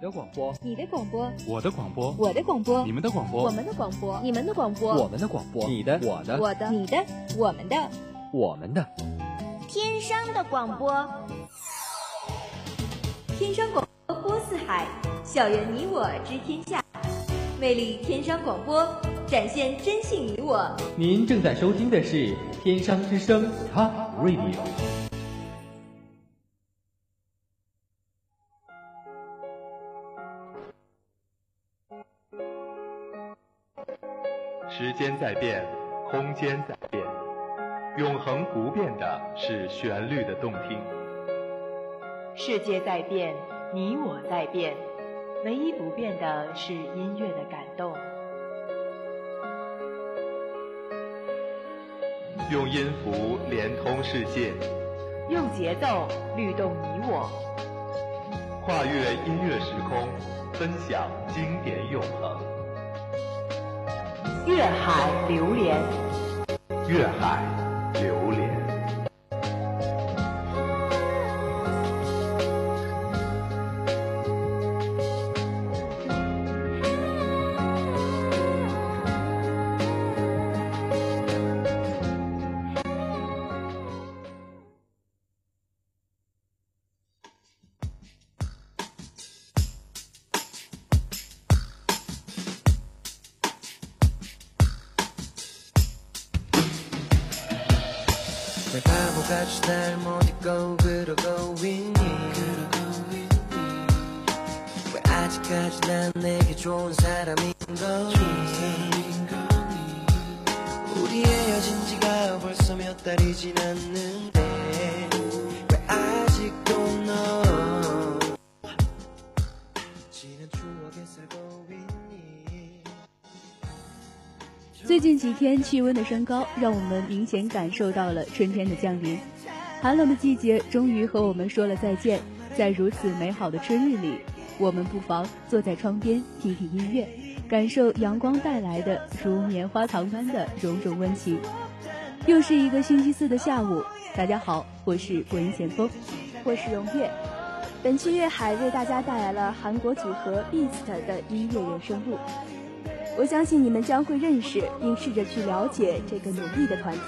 的广播，你的广播，我的广播，我的广播，你们的广播，我们的广播，你们的广播，我们的广播，你的，我的，我的，你的，我们的，我们的，天生的广播，天生广播播四海，校园你我知天下，魅力天生广播，展现真性你我。您正在收听的是天商之声 Top Radio。间在变，空间在变，永恒不变的是旋律的动听。世界在变，你我在变，唯一不变的是音乐的感动。用音符连通世界，用节奏律动你我，跨越音乐时空，分享经典永恒。粤海榴莲，粤海。 아주 날 못있고 그러고 있니? 왜 아직까지 난 내게 좋은 사람인 거니? 우리 헤어진 지가 벌써 몇 달이 지났네 几天气温的升高，让我们明显感受到了春天的降临。寒冷的季节终于和我们说了再见。在如此美好的春日里，我们不妨坐在窗边听听音乐，感受阳光带来的如棉花糖般的种种温情。又是一个星期四的下午，大家好，我是播音前锋，我是荣月。本期粤海为大家带来了韩国组合 Beast 的音乐原声录。我相信你们将会认识并试着去了解这个努力的团体。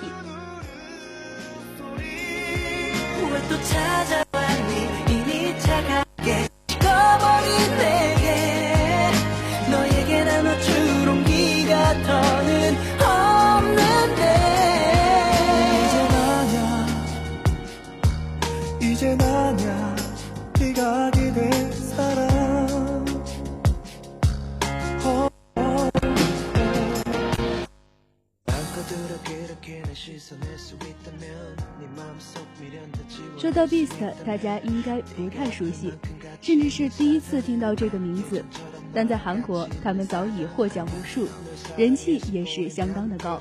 说到 Beast，大家应该不太熟悉，甚至是第一次听到这个名字。但在韩国，他们早已获奖无数，人气也是相当的高。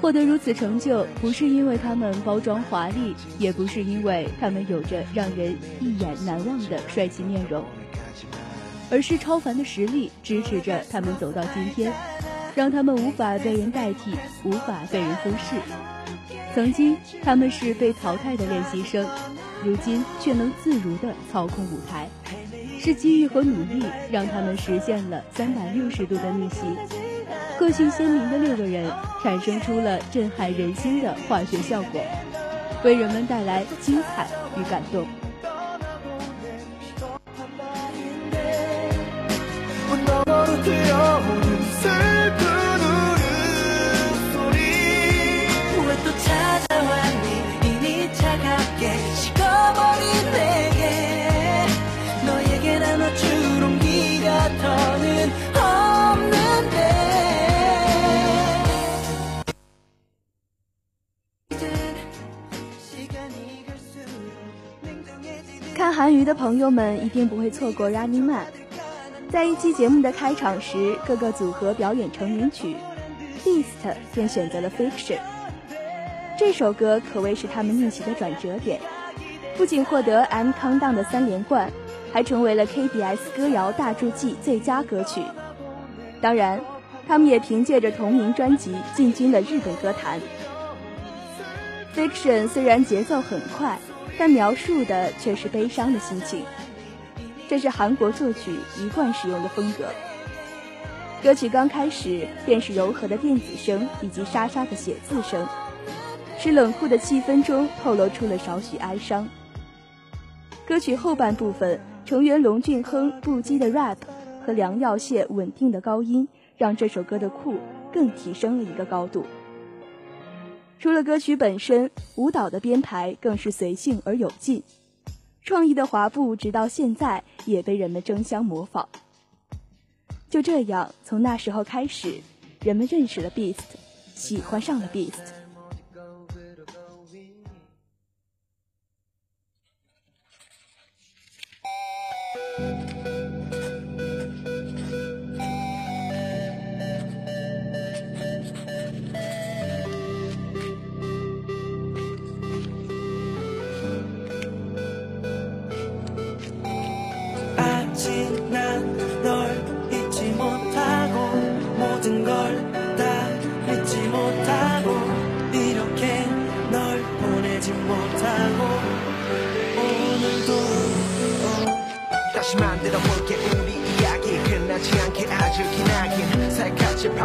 获得如此成就，不是因为他们包装华丽，也不是因为他们有着让人一眼难忘的帅气面容，而是超凡的实力支持着他们走到今天，让他们无法被人代替，无法被人忽视。曾经他们是被淘汰的练习生，如今却能自如地操控舞台，是机遇和努力让他们实现了三百六十度的逆袭。个性鲜明的六个人产生出了震撼人心的化学效果，为人们带来精彩与感动。看韩娱的朋友们一定不会错过《Running Man》。在一期节目的开场时，各个组合表演成名曲，Beast 便选择了《Fiction》。这首歌可谓是他们逆袭的转折点，不仅获得 M Countdown 的三连冠，还成为了 KBS 歌谣大助季最佳歌曲。当然，他们也凭借着同名专辑进军了日本歌坛。《Fiction》虽然节奏很快，但描述的却是悲伤的心情。这是韩国作曲一贯使用的风格。歌曲刚开始便是柔和的电子声以及沙沙的写字声，使冷酷的气氛中透露出了少许哀伤。歌曲后半部分，成员龙俊亨不羁的 rap 和梁耀谢稳定的高音，让这首歌的酷更提升了一个高度。除了歌曲本身，舞蹈的编排更是随性而有劲，创意的滑步直到现在也被人们争相模仿。就这样，从那时候开始，人们认识了 Beast，喜欢上了 Beast。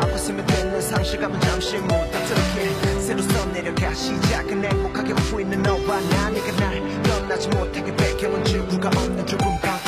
갖고 있으면 되는 상실감은 잠시 못다스럽게 새로써 내려가 시작은 행복하게 웃고 있는 너와 나 니가 날 떠나지 못하게 배경은 출구가 없는 좁은 방.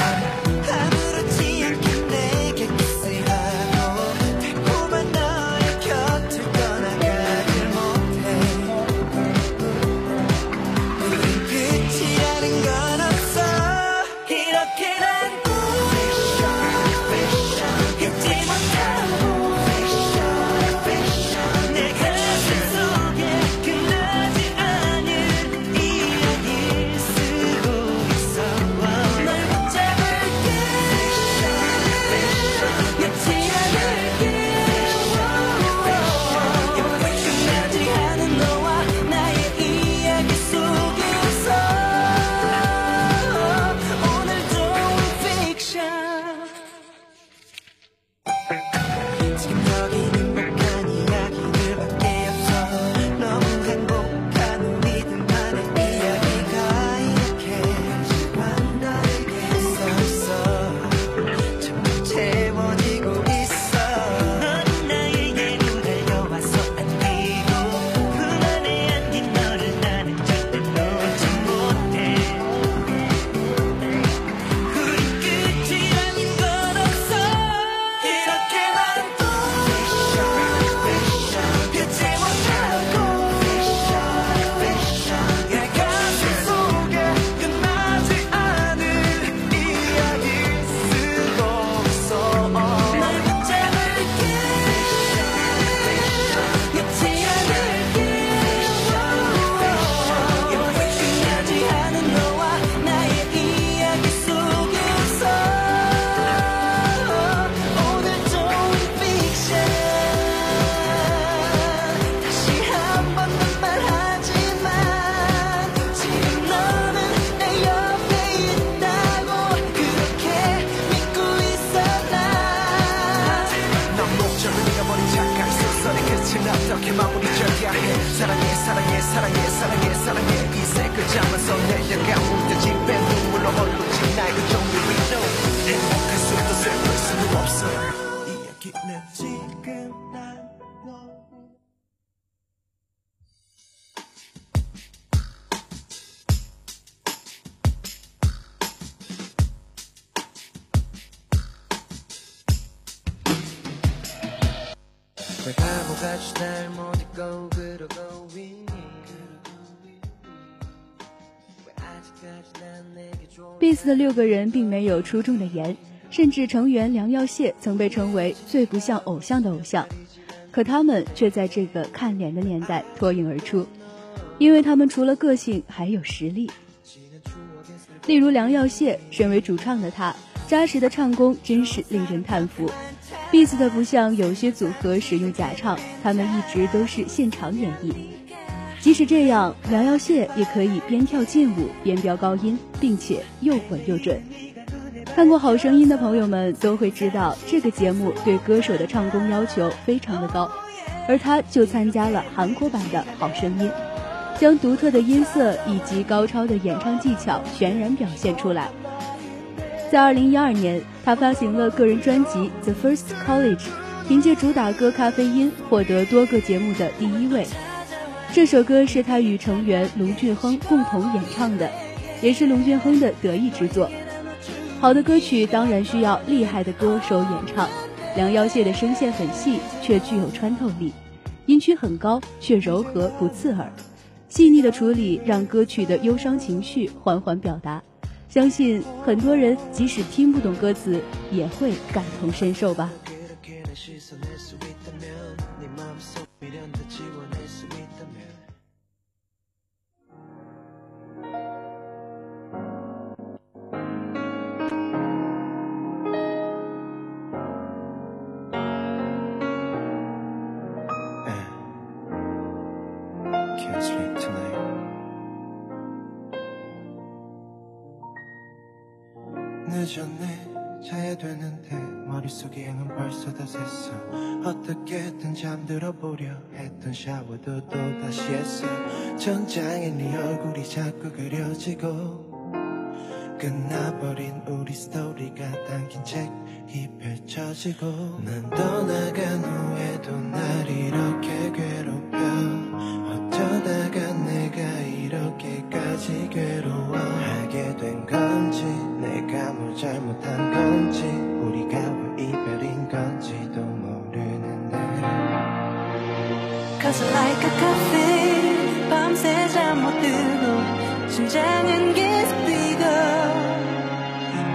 사랑해 사랑해 사랑해. 이색을 잡아서 내려가 무대지 뺀 눈물로 얼룩진 나의 그 종류를 know. 행복할 수도 슬플 수도 없어. 이야기는 지금 난 내가 뭐가 주날 Beast 的六个人并没有出众的颜，甚至成员梁耀谢曾被称为最不像偶像的偶像，可他们却在这个看脸的年代脱颖而出，因为他们除了个性还有实力。例如梁耀谢，身为主唱的他，扎实的唱功真是令人叹服。Beast 的不像有些组合使用假唱，他们一直都是现场演绎。即使这样，梁耀谢也可以边跳劲舞边飙高音，并且又稳又准。看过《好声音》的朋友们都会知道，这个节目对歌手的唱功要求非常的高，而他就参加了韩国版的《好声音》，将独特的音色以及高超的演唱技巧全然表现出来。在2012年，他发行了个人专辑《The First College》，凭借主打歌《咖啡因》获得多个节目的第一位。这首歌是他与成员龙俊亨共同演唱的，也是龙俊亨的得意之作。好的歌曲当然需要厉害的歌手演唱。梁耀谢的声线很细，却具有穿透力；音区很高，却柔和不刺耳。细腻的处理让歌曲的忧伤情绪缓缓表达。相信很多人即使听不懂歌词，也会感同身受吧。 샤워도 또다시 했어. 전장에 네 얼굴이 자꾸 그려지고 끝나버린 우리 스토리가 담긴 책이 펼쳐지고 난 떠나간 후에도 날 이렇게 괴롭혀 어쩌다가 내가 이렇게까지 괴로워하게 된 건지 내가 뭘 잘못한 건지 우리가 왜 이별인 건지도 모르는데. Cause like a cafe 밤새 잠 못 들고 심장은 계속 뛰고.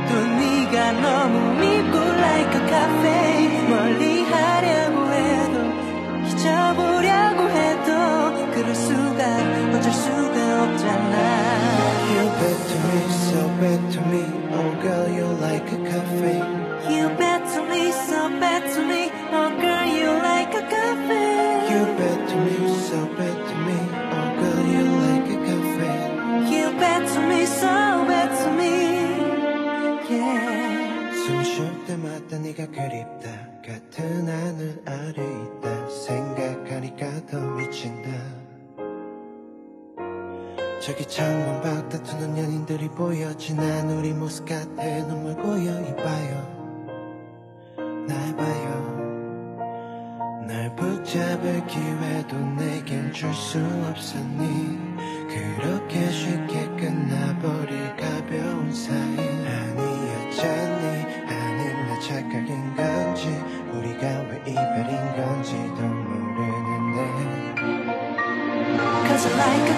또 네가 너무 밉고 like a cafe 없잖아 You bad to me, so bad to me Oh girl, you like a cafe You bad to me, so bad to me Oh girl, you like a cafe you bad to me, so bad to me Oh girl, you like a cafe You bad to me, so bad to me Yeah 숨쉴 때마다 네가 그립다 같은 하늘 아래 저기 창문 밖 다투는 연인들이 보여 지난 우리 모습 같아 눈물 고여 이봐요. 날 봐요. 날 붙잡을 기회도 내겐 줄 수 없었니 그렇게 쉽게 끝나버릴 가벼운 사이. 아니었잖니 아니면 착각인 건지 우리가 왜 이별인 건지도 모르는데. Cause like a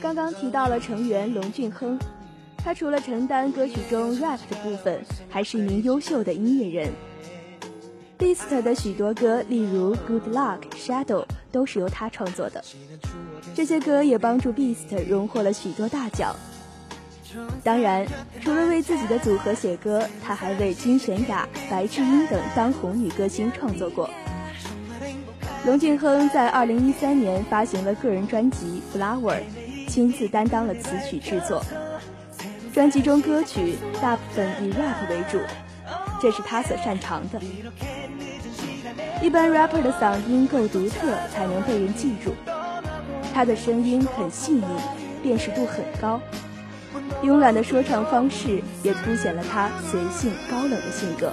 刚刚提到了成员龙俊亨，他除了承担歌曲中 rap 的部分，还是一名优秀的音乐人。Beast 的许多歌，例如《Good Luck》、《Shadow》，都是由他创作的。这些歌也帮助 Beast 荣获了许多大奖。当然，除了为自己的组合写歌，他还为金泫雅、白智英等当红女歌星创作过。龙俊亨在2013年发行了个人专辑《Flower》，亲自担当了词曲制作。专辑中歌曲大部分以 rap 为主，这是他所擅长的。一般 rapper 的嗓音够独特，才能被人记住。他的声音很细腻，辨识度很高。慵懒的说唱方式也凸显了他随性高冷的性格。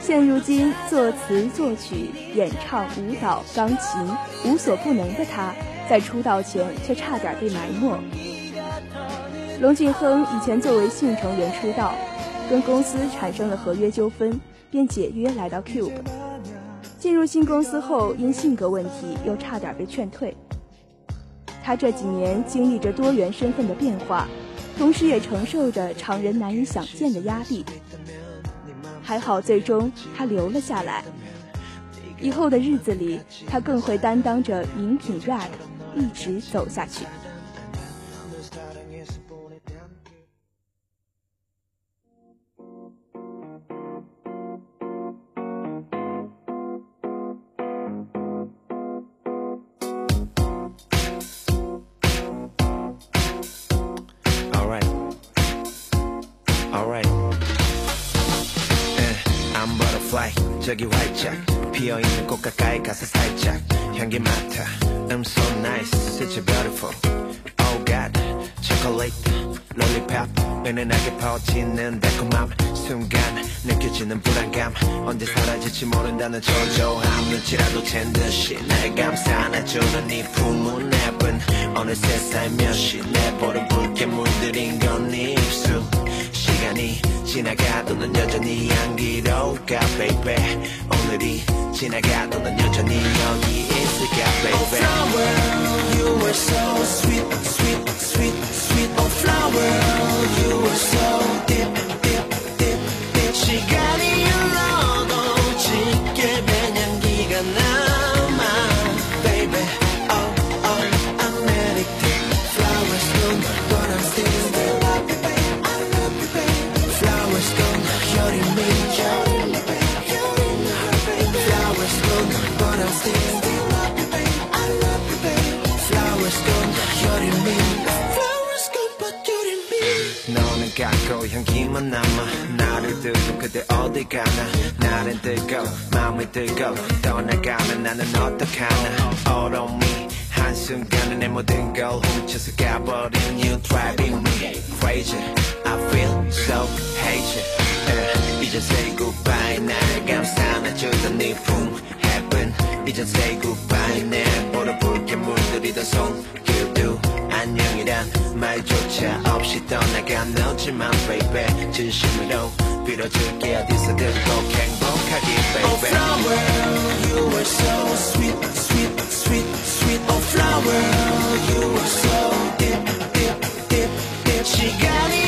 现如今，作词、作曲、演唱、舞蹈、钢琴无所不能的他，在出道前却差点被埋没。龙俊亨以前作为信成员出道，跟公司产生了合约纠纷，便解约来到 Cube。进入新公司后，因性格问题又差点被劝退。他这几年经历着多元身份的变化，同时也承受着常人难以想见的压力。还好，最终他留了下来。以后的日子里，他更会担当着饮品 rap，一直走下去。 향기 맡아 I'm so nice, such a beautiful. Oh God, chocolate, lollipop. 은은하게 퍼지는 달콤함. 순간 느껴지는 불안감. 언제 사라질지 모른다는 초조함. 눈치라도 챈 듯이 날 감싸 안아주는 네 품은 앱은 어느새 살며시 내 볼은 붉게 물들인 건네 입술 시간이 지나가도 넌 여전히 향기로울까 baby 오늘이 지나가도 넌 여전히 여기 있을까 baby Oh flower you were so sweet sweet sweet sweet Oh flower you were so 향기만 남아 나를 두고 그대 어디 가나 나는 뜨거 마음이 뜨거 떠나가면 나는 어떡하나 얼음이 한순간에 내 모든 걸 훔쳐서 가버린 you driving me crazy I feel so hazy uh, 이제 say goodbye 나를 감싸 안아주던 네품 heaven 이제 say goodbye 내 볼을 붉게 물들이던 손길도 안녕이란 말조차 없이 떠나간 너지만 baby 진심으로 빌어줄게 어디서든 꼭 행복하길 baby Oh flower you were so sweet sweet sweet sweet Oh flower you were so deep deep deep deep 시간이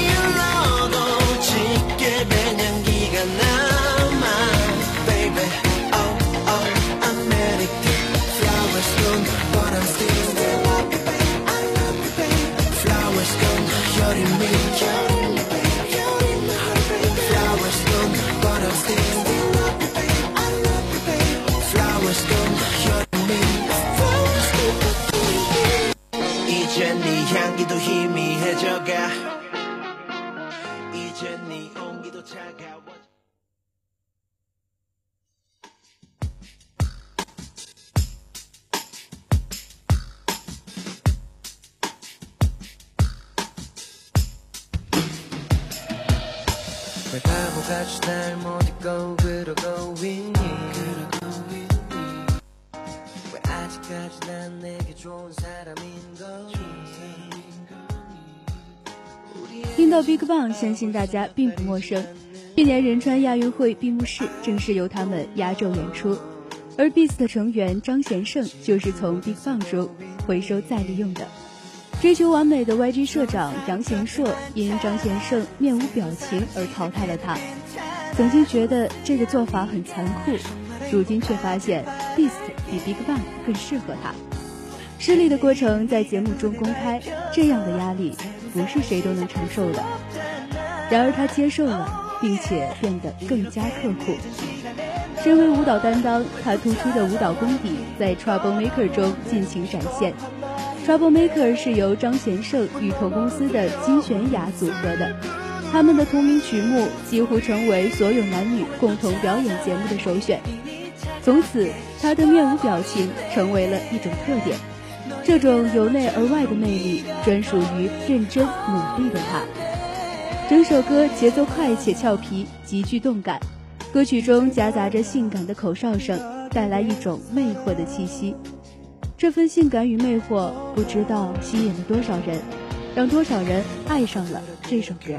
听到 BigBang，相信大家并不陌生。去年仁川亚运会闭幕式正是由他们压轴演出，而 Beast 成员张贤胜就是从 BigBang 中回收再利用的。追求完美的 YG 社长杨贤硕因张贤胜面无表情而淘汰了他。曾经觉得这个做法很残酷，如今却发现 Beast 比 BigBang 更适合他。失利的过程在节目中公开，这样的压力不是谁都能承受的。然而他接受了，并且变得更加刻苦。身为舞蹈担当，他突出的舞蹈功底在 Trouble Maker 中尽情展现。Trouble Maker 是由张贤胜与同公司的金泫雅组合的，他们的同名曲目几乎成为所有男女共同表演节目的首选。从此，他的面无表情成为了一种特点。这种由内而外的魅力，专属于认真努力的他。整首歌节奏快且俏皮，极具动感。歌曲中夹杂着性感的口哨声，带来一种魅惑的气息。这份性感与魅惑，不知道吸引了多少人，让多少人爱上了这首歌。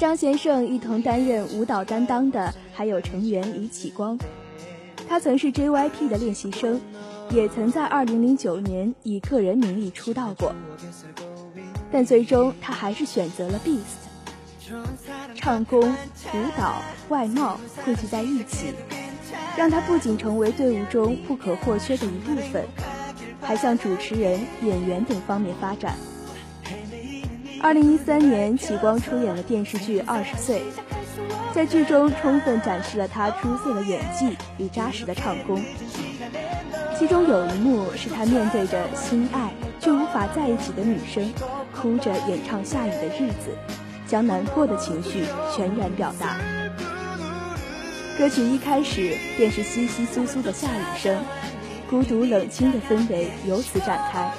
张贤胜一同担任舞蹈担当的还有成员李启光，他曾是 JYP 的练习生，也曾在2009年以个人名义出道过，但最终他还是选择了 Beast。唱功、舞蹈、外貌汇聚在一起，让他不仅成为队伍中不可或缺的一部分，还向主持人、演员等方面发展。二零一三年，启光出演了电视剧《二十岁》，在剧中充分展示了他出色的演技与扎实的唱功。其中有一幕是他面对着心爱却无法在一起的女生，哭着演唱《下雨的日子》，将难过的情绪全然表达。歌曲一开始便是稀稀疏疏的下雨声，孤独冷清的氛围由此展开。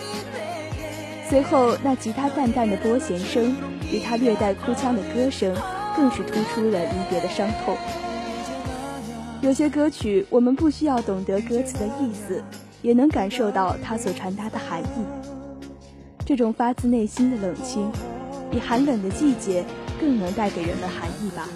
随后，那吉他淡淡的拨弦声与他略带哭腔的歌声，更是突出了离别的伤痛。有些歌曲，我们不需要懂得歌词的意思，也能感受到它所传达的含义。这种发自内心的冷清，比寒冷的季节更能带给人们寒。意吧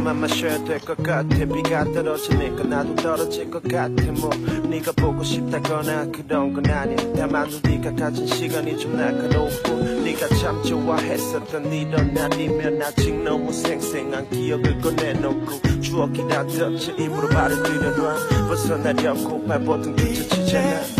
그만 마셔야 될 것 같아. 비가 떨어지니까 나도 떨어질 것 같아. 뭐 네가 보고 싶다거나 그런 건 아니야. 다만 우리가 가진 시간이 좀 날카롭고 네가 참 좋아했었던 이런 날이면 아직 너무 생생한 기억을 꺼내놓고 추억이라든지 입으로 말을 들여놔 벗어나려고 발버둥 뒤쳐치잖아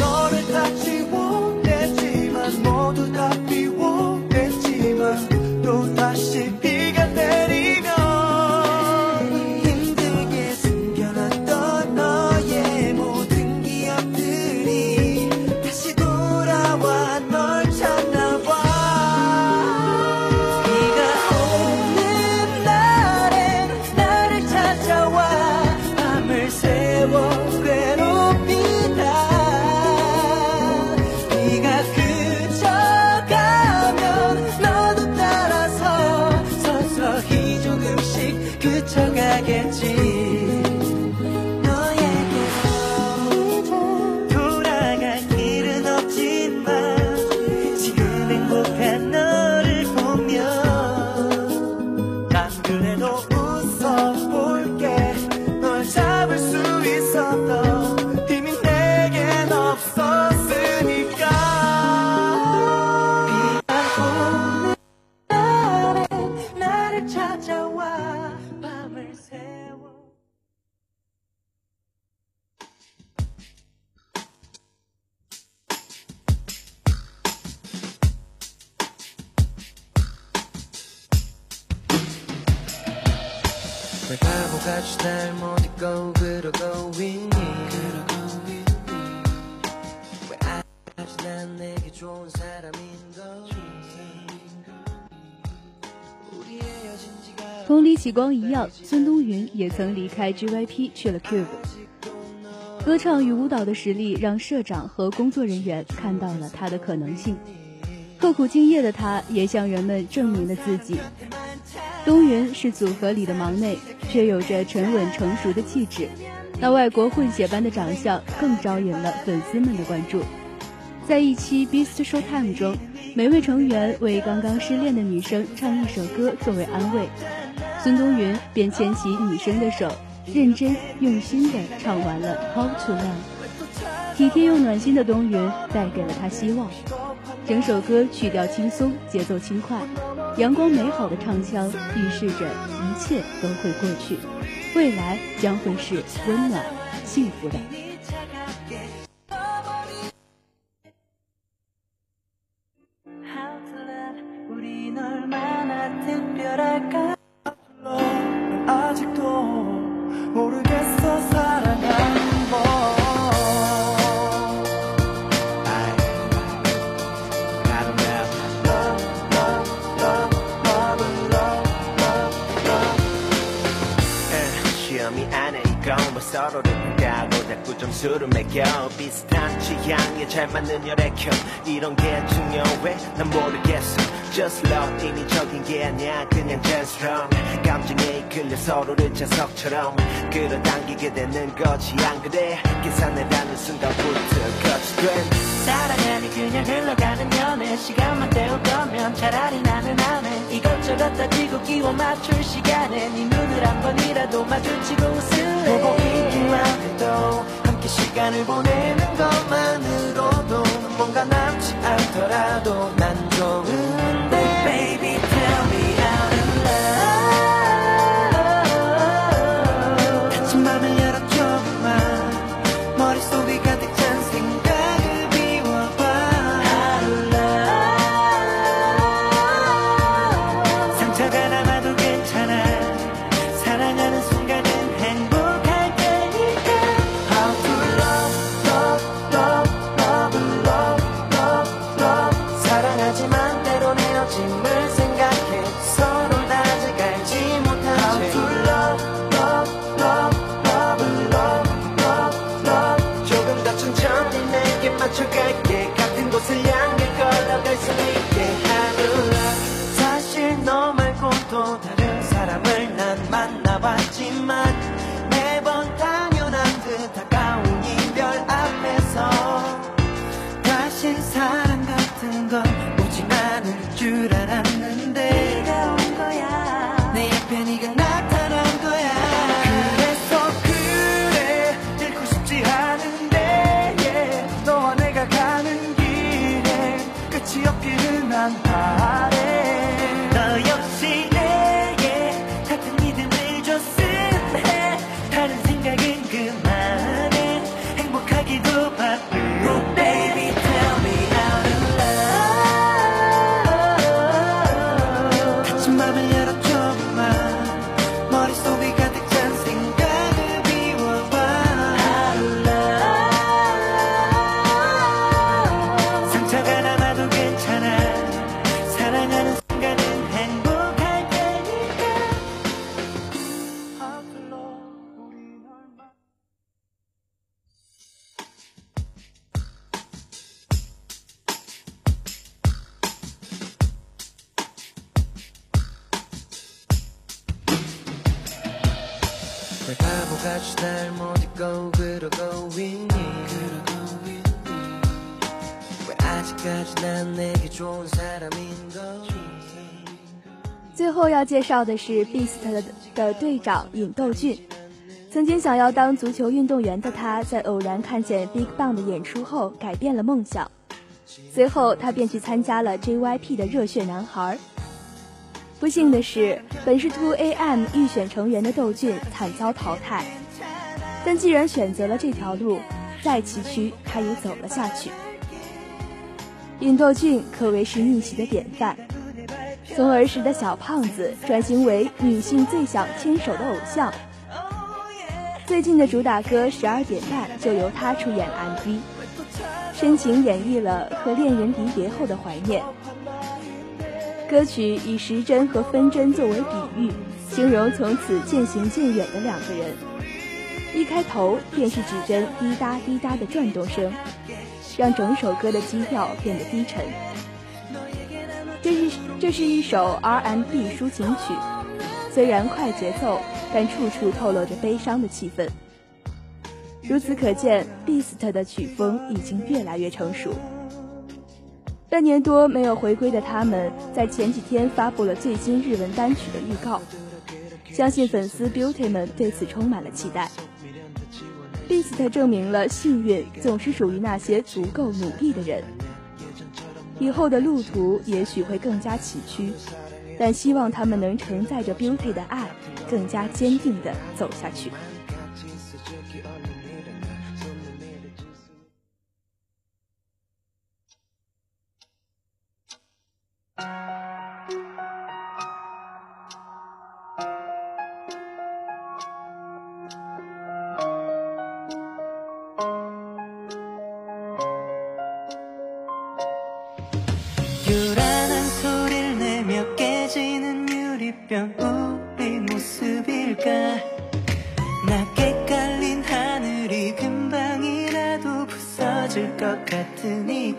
光一样，孙东云也曾离开 G Y P 去了 Cube。歌唱与舞蹈的实力让社长和工作人员看到了他的可能性。刻苦敬业的他，也向人们证明了自己。东云是组合里的忙内，却有着沉稳成熟的气质，那外国混血般的长相更招引了粉丝们的关注。在一期《Beast Show Time》中，每位成员为刚刚失恋的女生唱一首歌作为安慰，孙东云便牵起女生的手，认真用心地唱完了《How to Love》。体贴又暖心的东云带给了他希望。整首歌曲调轻松，节奏轻快，阳光美好的唱腔预示着一切都会过去，未来将会是温暖、幸福的。 아직도 모르겠어 사랑하는 법 서로를 자꾸 점수를 매겨 비슷한 취향에 잘 맞는 혈액형 이런 게 중요해? 난 모르겠어. Just love 인위적인 게 아니야. 그냥 자연스러운 감정에 이끌려 서로를 자석처럼 끌어당기게 되는 거지. 안 그래? 계산해라는 순간부터 거치된 사랑하니 그냥 흘러가는 연애. 시간만 때울 거면 차라리 나는 안해. 이것저것 따지고 끼워 맞출 시간에 네 눈을 한 번이라도 마주치고 웃을래. 보고 있기만 함께 시간을 보내는 것만으로도 뭔가 남지 않더라도 난 좋은데 Baby 最后要介绍的是 Beast 的队长尹斗俊。曾经想要当足球运动员的他，在偶然看见 Big Bang 的演出后，改变了梦想。随后，他便去参加了 JYP 的热血男孩。不幸的是，本是 2AM 预选成员的窦俊惨遭淘汰。但既然选择了这条路，再崎岖他也走了下去。尹斗俊可谓是逆袭的典范，从儿时的小胖子转型为女性最想牵手的偶像。最近的主打歌《十二点半》就由他出演 MV，深情演绎了和恋人离别后的怀念。歌曲以时针和分针作为比喻，形容从此渐行渐远的两个人。一开头便是指针滴答滴答的转动声，让整首歌的基调变得低沉。这是这是一首 R&B 抒情曲，虽然快节奏。但处处透露着悲伤的气氛。如此可见，Beast 的曲风已经越来越成熟。半年多没有回归的他们，在前几天发布了最新日文单曲的预告，相信粉丝 Beauty 们对此充满了期待。Beast 证明了幸运总是属于那些足够努力的人。以后的路途也许会更加崎岖，但希望他们能承载着 Beauty 的爱。更加坚定地走下去。 변 우리 모습일까? 낮게 깔린 하늘이 금방이라도 부서질 것 같으니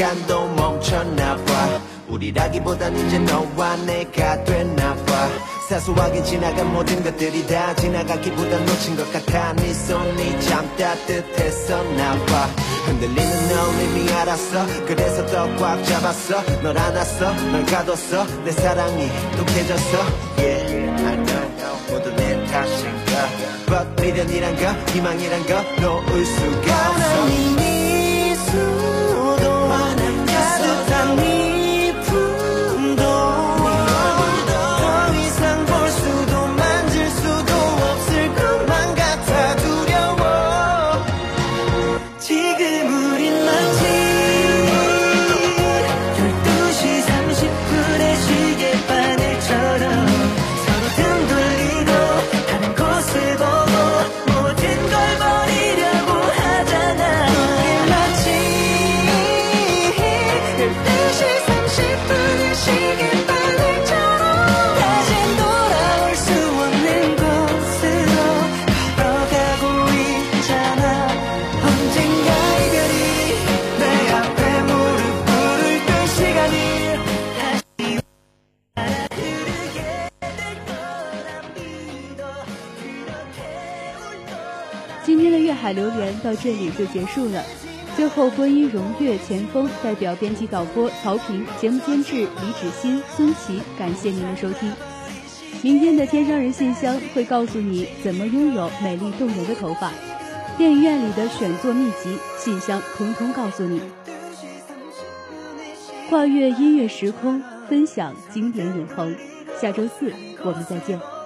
시간도 멈췄나봐. 우리라기보단 이제 너와 내가 됐나봐. 사소하게 지나간 모든 것들이 다 지나가기보단 놓친 것 같아. 네 손이 참 따뜻했었나봐. 흔들리는 너 이미 알았어. 그래서 더 꽉 잡았어. 널 안았어. 널 가뒀어. 내 사랑이 독해졌어. Yeah I know. 모두 내 탓인가. But 미련이란 거 희망이란 거 놓을 수가 없어. 到这里就结束了。最后播音荣月前锋代表编辑导播曹平，节目监制李芷欣、孙琦，感谢您的收听。明天的天商人信箱会告诉你怎么拥有美丽动人的头发，电影院里的选座秘籍，信箱通通告诉你。跨越音乐时空，分享经典永恒。下周四我们再见。